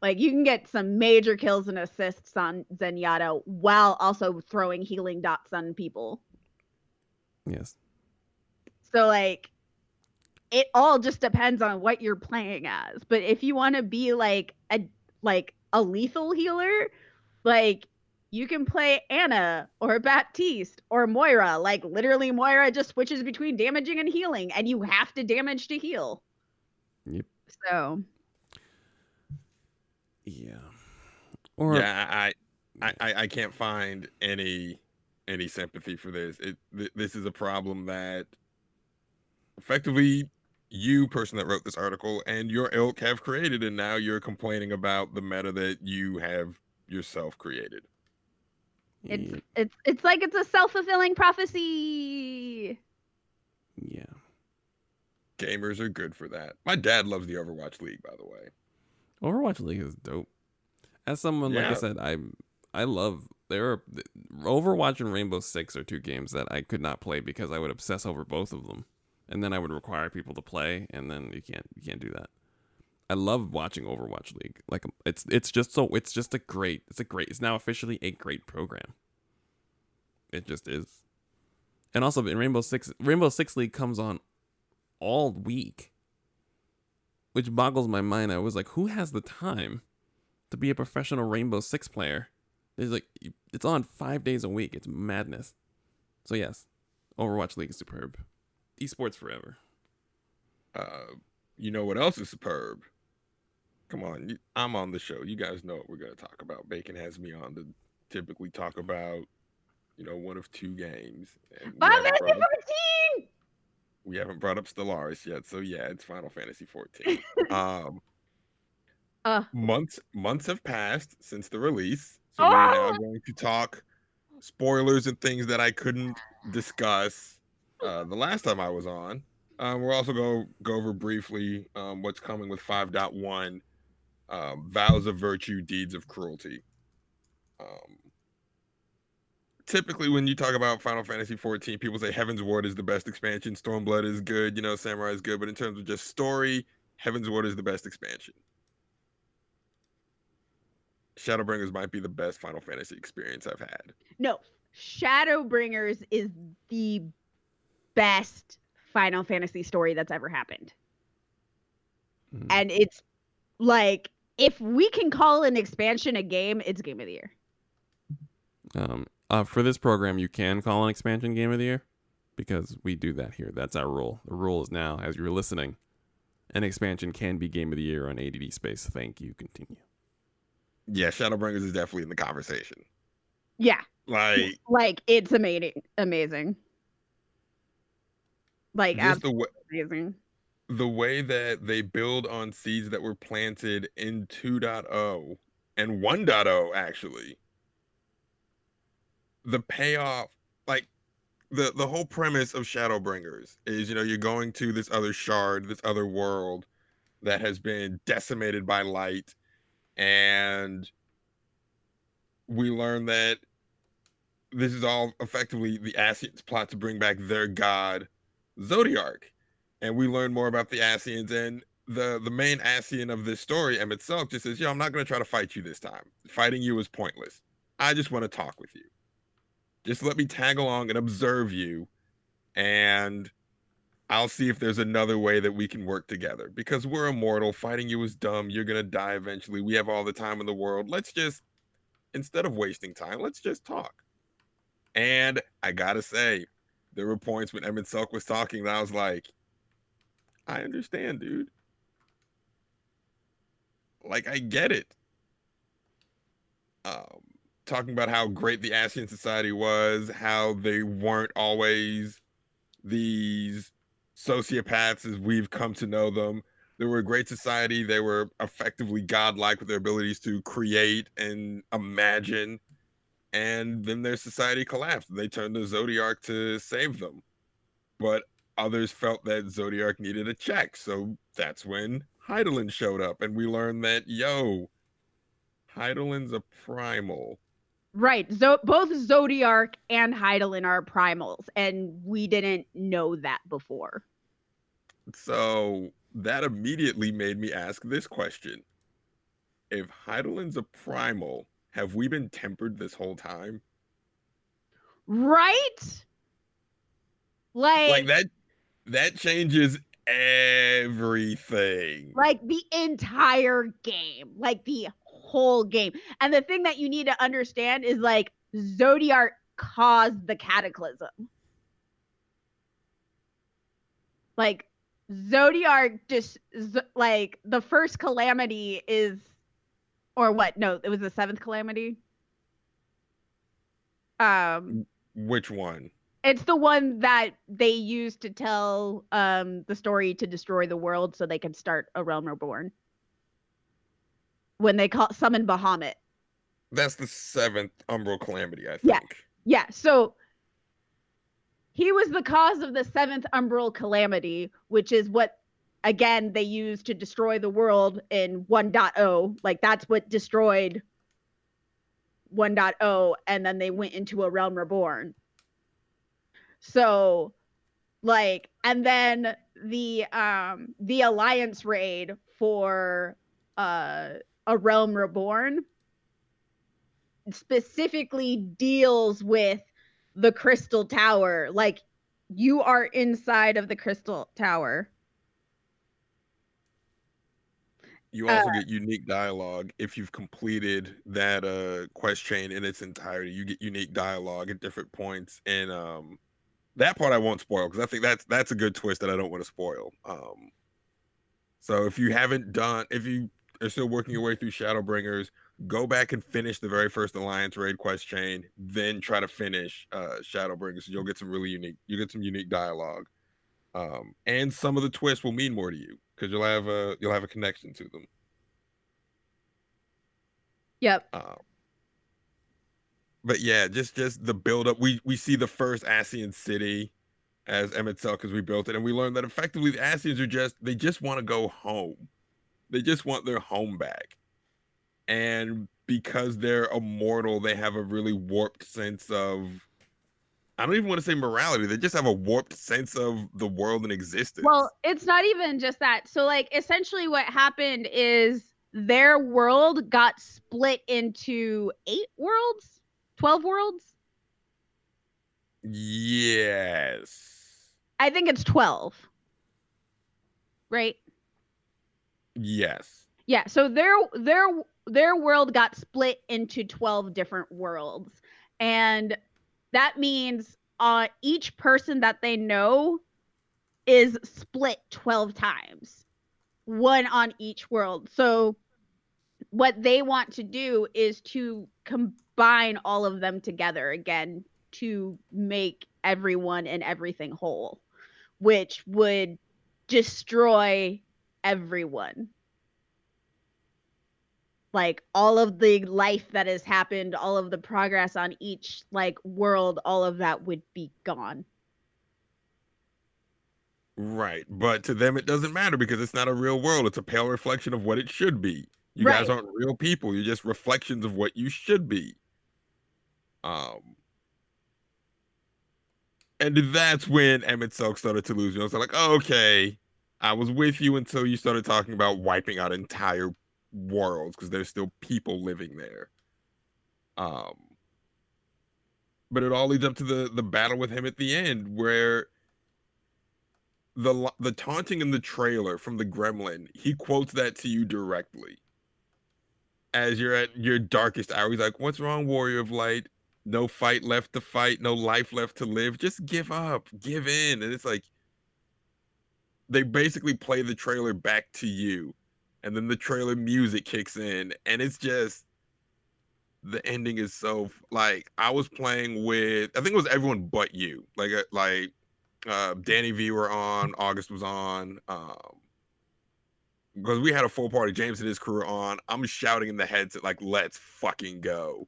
Like you can get some major kills and assists on Zenyatta while also throwing healing dots on people. Yes. So like it all just depends on what you're playing as. But if you want to be like a like a lethal healer, like you can play Ana or Baptiste or Moira. Like literally Moira just switches between damaging and healing and you have to damage to heal. Yep. So Yeah. Or yeah, I, I, I, I can't find any any sympathy for this. It th- this is a problem that effectively you, person that wrote this article, and your ilk have created, and now you're complaining about the meta that you have yourself created. it's yeah, it's it's like it's a self-fulfilling prophecy. yeah. Gamers are good for that. My dad loves the Overwatch League, by the way. Overwatch League is dope. As someone like I said, I I love there are Overwatch and Rainbow Six are two games that I could not play because I would obsess over both of them, and then I would require people to play, and then you can't you can't do that. I love watching Overwatch League. Like it's it's just so it's just a great it's a great it's now officially a great program. It just is. And also in Rainbow Six Rainbow Six League comes on all week. Which boggles my mind. I was like, who has the time to be a professional Rainbow Six player? It's like it's on five days a week. It's madness. So yes, Overwatch League is superb. Esports forever. Uh, you know what else is superb? Come on, you- I'm on the show. You guys know what we're gonna talk about. Bacon has me on to typically talk about, you know, one of two games. And we Final haven't Fantasy brought up- 14! We haven't brought up Stellaris yet, so yeah, it's Final Fantasy 14. um, Uh. months months have passed since the release, so we're now Oh! going to talk spoilers and things that I couldn't discuss uh, the last time I was on. Um, we'll also go go over briefly um, what's coming with 5.1, um, vows of virtue, deeds of cruelty. Um, typically when you talk about Final Fantasy 14, people say Heavensward is the best expansion, Stormblood is good, you know, Samurai is good, but in terms of just story, Heavensward is the best expansion. Shadowbringers might be the best Final Fantasy experience I've had. No, Shadowbringers is the best Final Fantasy story that's ever happened. Mm. And it's like if we can call an expansion a game, it's game of the year. Um, uh, for this program, you can call an expansion game of the year because we do that here. That's our rule. The rule is now, as you're listening, an expansion can be game of the year on ADD space. Thank you. Continue. Yeah, Shadowbringers is definitely in the conversation. Yeah. Like Like it's amazing. Amazing. Like just the way absolutely amazing. the way that they build on seeds that were planted in 2.0 and 1.0 actually the payoff like the the whole premise of shadowbringers is you know you're going to this other shard this other world that has been decimated by light and we learn that this is all effectively the Ascians' plot to bring back their god Zodiark, and we learn more about the Ascians and the the main Ascian of this story, Emet-Selch, just says, "Yo, I'm not gonna try to fight you this time. Fighting you is pointless. I just want to talk with you. Just let me tag along and observe you, and I'll see if there's another way that we can work together. Because we're immortal. Fighting you is dumb. You're gonna die eventually. We have all the time in the world. Let's just instead of wasting time, let's just talk." And I gotta say, there were points when Emet-Selch was talking that I was like, I understand, dude. Like, I get it. Um, talking about how great the Ascian Society was, how they weren't always these sociopaths as we've come to know them. They were a great society. They were effectively godlike with their abilities to create and imagine. And then their society collapsed. They turned to Zodiark to save them. But others felt that Zodiark needed a check. So that's when Hydaelyn showed up. And we learned that, yo, Hydaelyn's a primal. Right. Zo- both Zodiark and Hydaelyn are primals, and we didn't know that before. So that immediately made me ask this question. If Hydaelyn's a primal, have we been tempered this whole time? Right? Like, Like that that changes everything. like the entire game, like the whole game. And the thing that you need to understand is like Zodiark caused the cataclysm. Like Zodiark just like the first calamity is or what? No, it was the seventh calamity. Um Which one? it's the one that they used to tell um the story to destroy the world so they can start a realm reborn. When they call summon Bahamut. That's the seventh Umbral Calamity, I think. Yeah. Yeah, so he was the cause of the seventh umbral calamity, which is what again they used to destroy the world in 1.0. Like that's what destroyed 1.0 and then they went into a realm reborn. So like and then the um the alliance raid for uh a realm reborn specifically deals with the crystal tower like you are inside of the crystal tower You also Uh, get unique dialogue if you've completed that uh quest chain in its entirety. You get unique dialogue at different points, and um, that part I won't spoil because I think that's that's a good twist that I don't want to spoil. Um, so if you haven't done, if you are still working your way through Shadowbringers, go back and finish the very first Alliance raid quest chain, then try to finish uh Shadowbringers. You'll get some really unique. You get some unique dialogue, um, and some of the twists will mean more to you because you'll have a you'll have a connection to them. yep Um, but yeah, just just the build up. We we see the first Ascian city as Emet-Selch because we built it, and we learned that effectively the Ascians are just they just want to go home. They just want their home back, and because they're immortal, they have a really warped sense of. I don't even want to say morality. They just have a warped sense of the world and existence. well it's not even just that so like essentially what happened is their world got split into eight worlds 12 worlds yes, i think it's 12 right yes. Yeah, so their their their world got split into 12 different worlds. And that means uh each person that they know is split 12 times. One on each world. So what they want to do is to combine all of them together again to make everyone and everything whole, which would destroy everyone like all of the life that has happened all of the progress on each like world all of that would be gone Right. But to them, it doesn't matter because it's not a real world. It's a pale reflection of what it should be. You guys aren't real people. You're just reflections of what you should be. Um, and that's when Emet-Selch started to lose. You know, it's like, oh, okay, I was with you until you started talking about wiping out entire worlds because there's still people living there. Um, but it all leads up to the the battle with him at the end, where the the taunting in the trailer from the gremlin he quotes that to you directly. As you're at your darkest hour he's like what's wrong warrior of light? No fight left to fight no life left to live. Just give up give in. And it's like they basically play the trailer back to you and then the trailer music kicks in and it's just the ending is so like i was playing with i think it was everyone but you like uh, like uh Danny V were on, August was on, um because we had a full party. James and his crew on. I'm shouting in the headset like, "Let's fucking go!"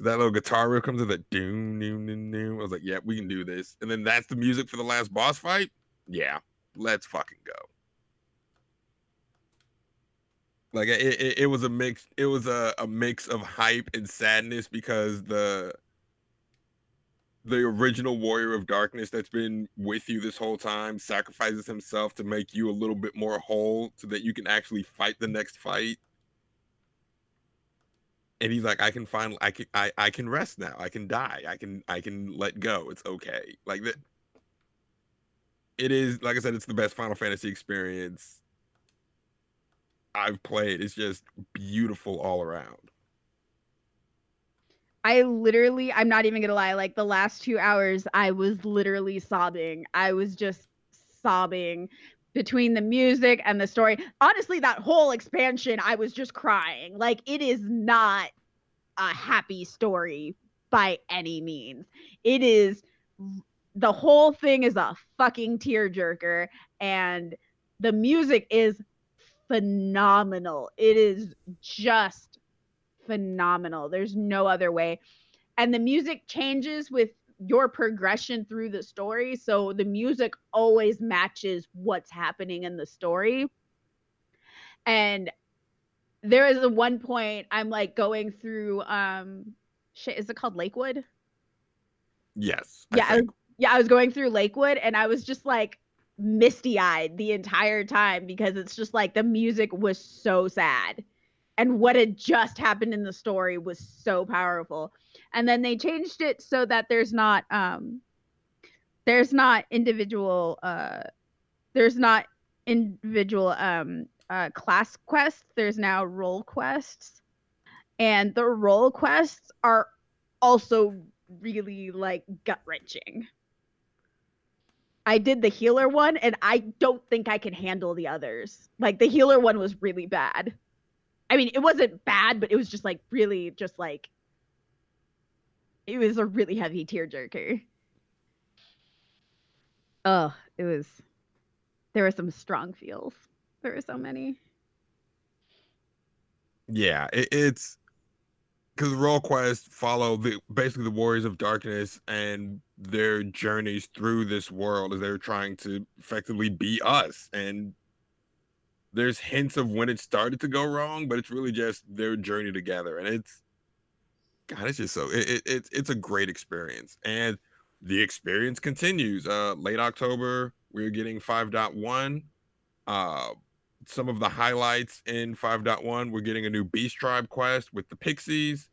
That little guitar riff comes in, that doom, doom, doom, doom. I was like, "Yeah, we can do this." And then that's the music for the last boss fight. Yeah, let's fucking go. Like it, it, it was a mix. It was a, a mix of hype and sadness because the the original warrior of darkness that's been with you this whole time sacrifices himself to make you a little bit more whole so that you can actually fight the next fight and he's like i can finally i can i, I can rest now i can die i can i can let go it's okay like that it is like i said it's the best final fantasy experience i've played it's just beautiful all around I literally, I'm not even gonna lie, like the last two hours, I was literally sobbing. I was just sobbing between the music and the story. Honestly, that whole expansion, I was just crying. Like, it is not a happy story by any means. It is, the whole thing is a fucking tearjerker, and the music is phenomenal. It is just phenomenal. There's no other way. And the music changes with your progression through the story. So the music always matches what's happening in the story. And there is a one point I'm like going through um shit, is it called Lakewood? yes I Yeah, think. Yeah, I was going through Lakewood and I was just like misty eyed the entire time because it's just like the music was so sad. And what had just happened in the story was so powerful. And then they changed it so that there's not um there's not individual uh there's not individual um uh class quests, there's now role quests. And the role quests are also really like gut wrenching. I did the healer one and I don't think I can handle the others. Like the healer one was really bad. I mean, it wasn't bad, but it was just like really just like it was a really heavy tearjerker. Oh, it was there were some strong feels. There were so many. Yeah, it, it's because Role Quest follow the basically the Warriors of Darkness and their journeys through this world as they're trying to effectively be us. And there's hints of when it started to go wrong, but it's really just their journey together. And it's God, it's just so it, it, it's it's a great experience. And the experience continues. Uh late October, we're getting 5.1. Uh some of the highlights in 5.1 we're getting a new beast tribe quest with the pixies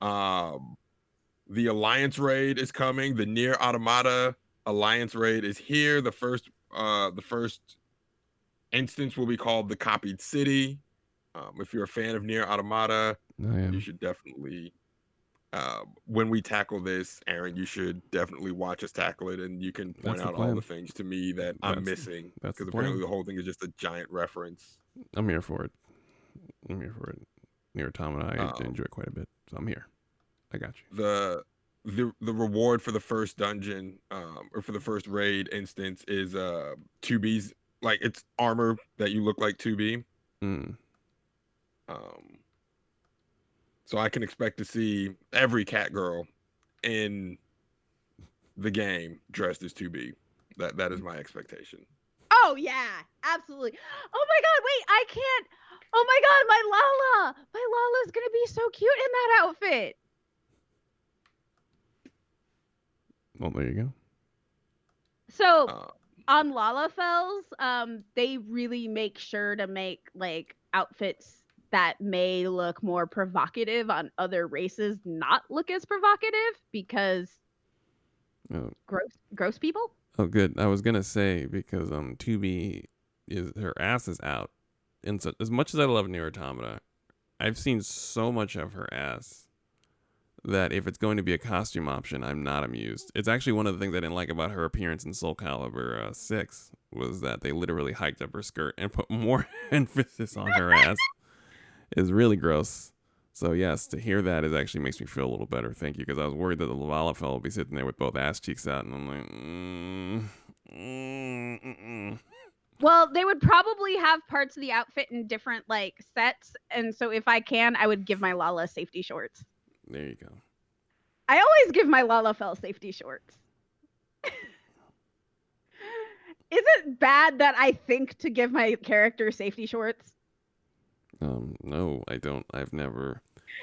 um the alliance raid is coming the NieR Automata alliance raid is here the first uh the first instance will be called the copied city um, if you're a fan of NieR Automata you should definitely uh, when we tackle this aaron you should definitely watch us tackle it and you can point That's the out all the things to me that i'm That's- missing that's because apparently plan. the whole thing is just a giant reference I'm here for it. I'm here for it. NieR Automata, I Um, enjoy it quite a bit, so I'm here. I got you. the the the reward for the first dungeon um or for the first raid instance is uh 2B's like it's armor that you look like 2B Mm. um so i can expect to see every cat girl in the game dressed as 2B that that is my expectation Oh yeah, absolutely. Oh my god, wait, I can't. Oh my god, my Lala. My Lala's gonna be so cute in that outfit. Well, there you go. So uh, on Lalafells, um, they really make sure to make like outfits that may look more provocative on other races not look as provocative because Oh, gross gross people. oh, good. I was gonna say because um, 2B is her ass is out, and so as much as I love NieR Automata, I've seen so much of her ass that if it's going to be a costume option, I'm not amused. It's actually one of the things I didn't like about her appearance in Soul Calibur uh, Six was that they literally hiked up her skirt and put more emphasis on her ass. Is really gross. So yes, to hear that is actually makes me feel a little better. Thank you, because I was worried that the Lalafell would be sitting there with both ass cheeks out, and I'm like, mm, mm, mm, mm. Well, they would probably have parts of the outfit in different like sets, and so if I can, I would give my Lala safety shorts. There you go. I always give my Lalafell safety shorts. Is it bad that I think to give my character safety shorts? Um, no, I don't. I've never.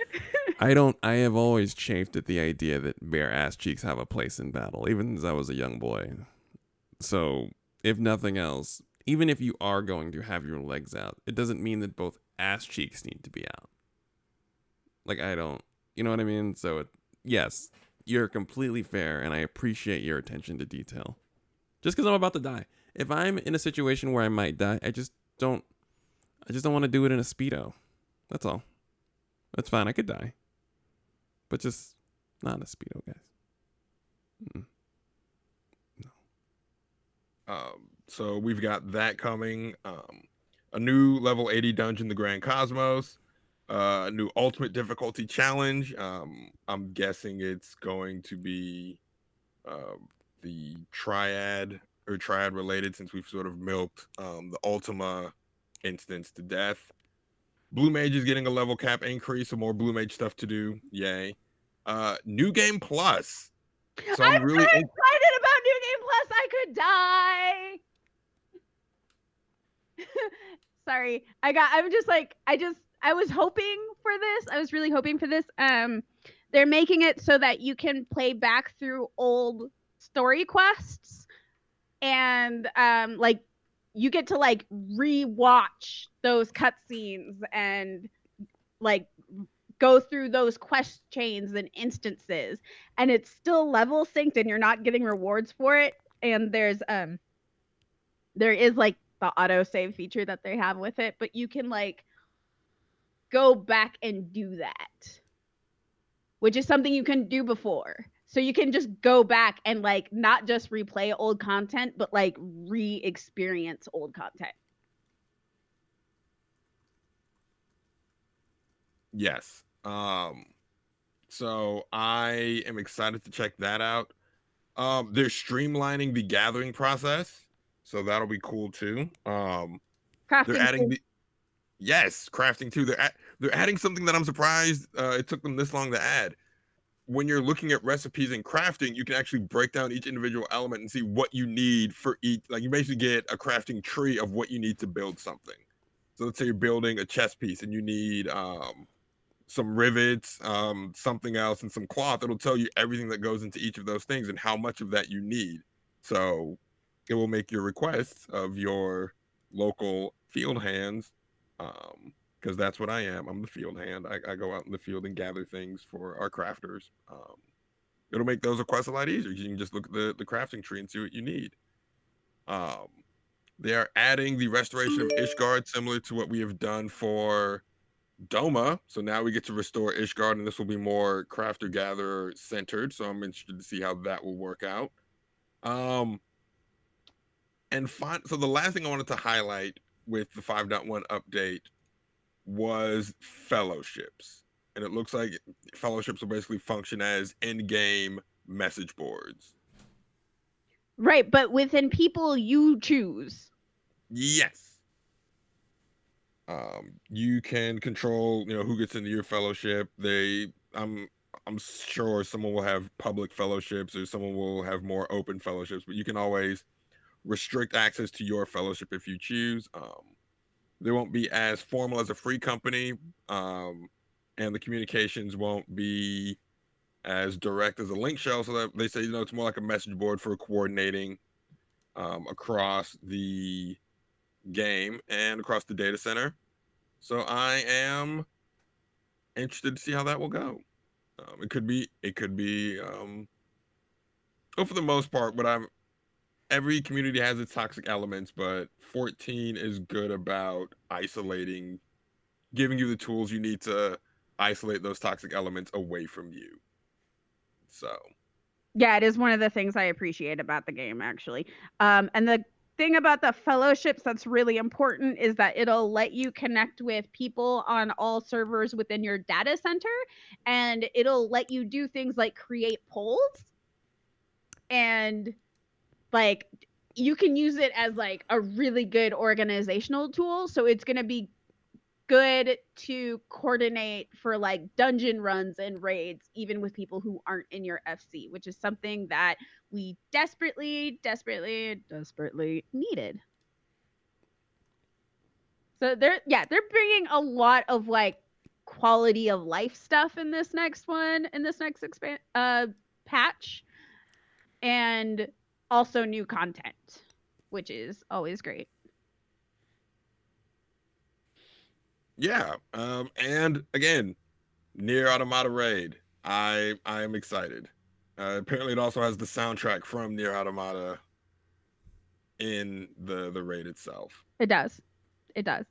I don't. I have always chafed at the idea that bare ass cheeks have a place in battle, even as I was a young boy. So, if nothing else, even if you are going to have your legs out, it doesn't mean that both ass cheeks need to be out. Like I don't, you know what I mean? So, it, yes, you're completely fair, and I appreciate your attention to detail. Just because I'm about to die, if I'm in a situation where I might die, I just don't. I just don't want to do it in a speedo. That's all. That's fine. I could die, but just not in a speedo, guys. Mm. Um, so we've got that coming. Um, a new level 80 dungeon, the Grand Cosmos. Uh, a new ultimate difficulty challenge. Um, I'm guessing it's going to be uh, the triad or triad related since we've sort of milked um, the Ultima instance to death. Blue Mage is getting a level cap increase, so more Blue Mage stuff to do. Yay. Uh, new game plus. So I'm, I'm really so in- excited about New Game Plus. I could die. Sorry, I got. I'm just like I just I was hoping for this. I was really hoping for this. Um, they're making it so that you can play back through old story quests, and um, like you get to like rewatch those cutscenes and like go through those quest chains and instances and it's still level synced and you're not getting rewards for it and there's um there is like the auto save feature that they have with it but you can like go back and do that which is something you can do before so you can just go back and like not just replay old content but like re-experience old content Yes. Um so I am excited to check that out. Um they're streamlining the gathering process, so that'll be cool too. Um crafting they're adding tools. the Yes, crafting too. They're at, they're adding something that I'm surprised uh, it took them this long to add. When you're looking at recipes and crafting, you can actually break down each individual element and see what you need for each. Like you basically get a crafting tree of what you need to build something. So let's say you're building a chess piece and you need um, some rivets, um, something else, and some cloth. It'll tell you everything that goes into each of those things and how much of that you need. So it will make your requests of your local field hands, because that's what I am. I'm the field hand. I, I go out in the field and gather things for our crafters. Um, it'll make those requests a lot easier. You can just look at the, the crafting tree and see what you need. Um, they are adding the restoration of Ishgard, similar to what we have done for Doma. So now we get to restore Ishgard, and this will be more crafter gatherer centered. So I'm interested to see how that will work out. Um, and so the last thing I wanted to highlight with the 5.1 update was fellowships. And it looks like fellowships will basically function as in-game message boards. right but within people you choose Yes. Um, you can control, you know, who gets into your fellowship. They, I'm, I'm sure someone will have public fellowships, or someone will have more open fellowships. But you can always restrict access to your fellowship if you choose. Um, they won't be as formal as a free company, um, and the communications won't be as direct as a link shell. So that they say, you know, it's more like a message board for coordinating um, across the game and across the data center. So I am interested to see how that will go. Um, it could be, it could be, um, well, for the most part, but I'm, every community has its toxic elements, but 14 is good about isolating, giving you the tools you need to isolate those toxic elements away from you. So, Yeah, it is one of the things I appreciate about the game, actually. Um, and the thing about the fellowships that's really important is that it'll let you connect with people on all servers within your data center, and it'll let you do things like create polls and like you can use it as like a really good organizational tool. So it's going to be good to coordinate for like dungeon runs and raids even with people who aren't in your fc which is something that we desperately desperately desperately. needed. So they're yeah, they're bringing a lot of like quality of life stuff in this next one, in this next expand uh patch, and also new content, which is always great. Yeah. Um, and again, NieR Automata Raid. I I am excited. Uh, apparently, it also has the soundtrack from NieR Automata in the the raid itself. It does, it does.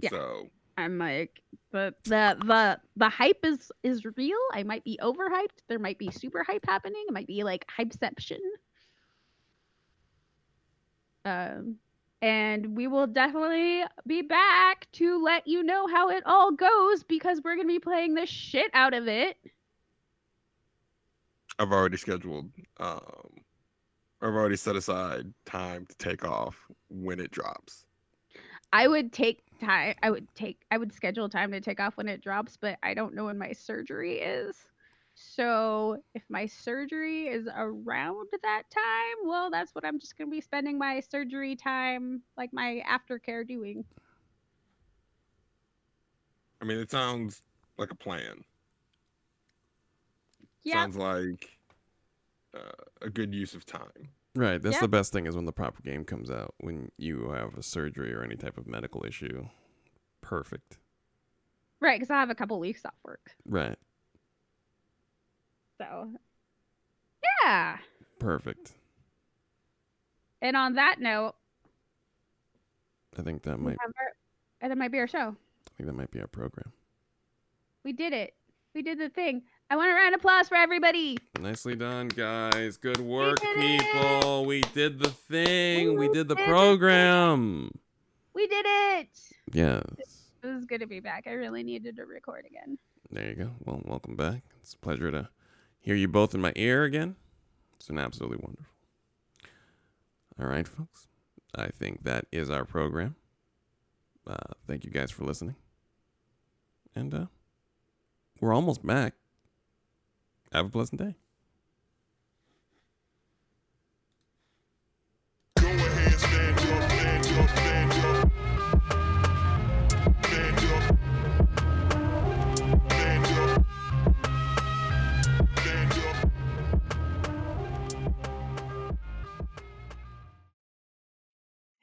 Yeah. So I'm like but the the the hype is is real. I might be overhyped. There might be super hype happening. It might be like hypeception. Um, and we will definitely be back to let you know how it all goes because we're gonna be playing the shit out of it. I've already scheduled. Um, I've already set aside time to take off when it drops. I would take time. I would take. I would schedule time to take off when it drops, but I don't know when my surgery is. So if my surgery is around that time, well, that's what I'm just gonna be spending my surgery time, like my aftercare, doing. I mean, it sounds like a plan. Yeah. Sounds like uh, a good use of time. Right. That's Yeah. the best thing is when the proper game comes out when you have a surgery or any type of medical issue. Perfect. Right, because I have a couple weeks off work. Right. So, yeah. Perfect. And on that note, I think that might have our, and that might be our show. I think that might be our program. We did it. We did the thing. I want a round of applause for everybody. Nicely done, guys. Good work, did it! people. We did the thing. We We did the did the program. We did it. Yes. It was good to be back. I really needed to record again. There you go. Well, welcome back. It's a pleasure to hear you both in my ear again. It's been absolutely wonderful. All right, folks. I think that is our program. Uh, thank you guys for listening. And uh, we're almost back. Have a pleasant day.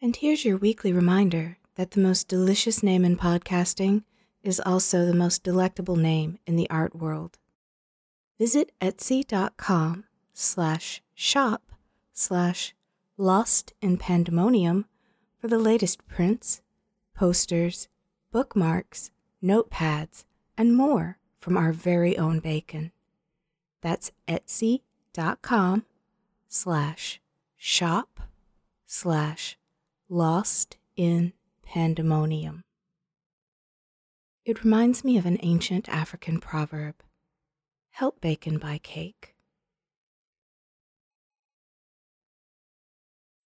And here's your weekly reminder that the most delicious name in podcasting is also the most delectable name in the art world. Visit etsy.com slash shop slash lost in pandemonium for the latest prints, posters, bookmarks, notepads, and more from our very own bacon. That's etsy.com slash shop slash lost in pandemonium. It reminds me of an ancient African proverb help bacon buy cake.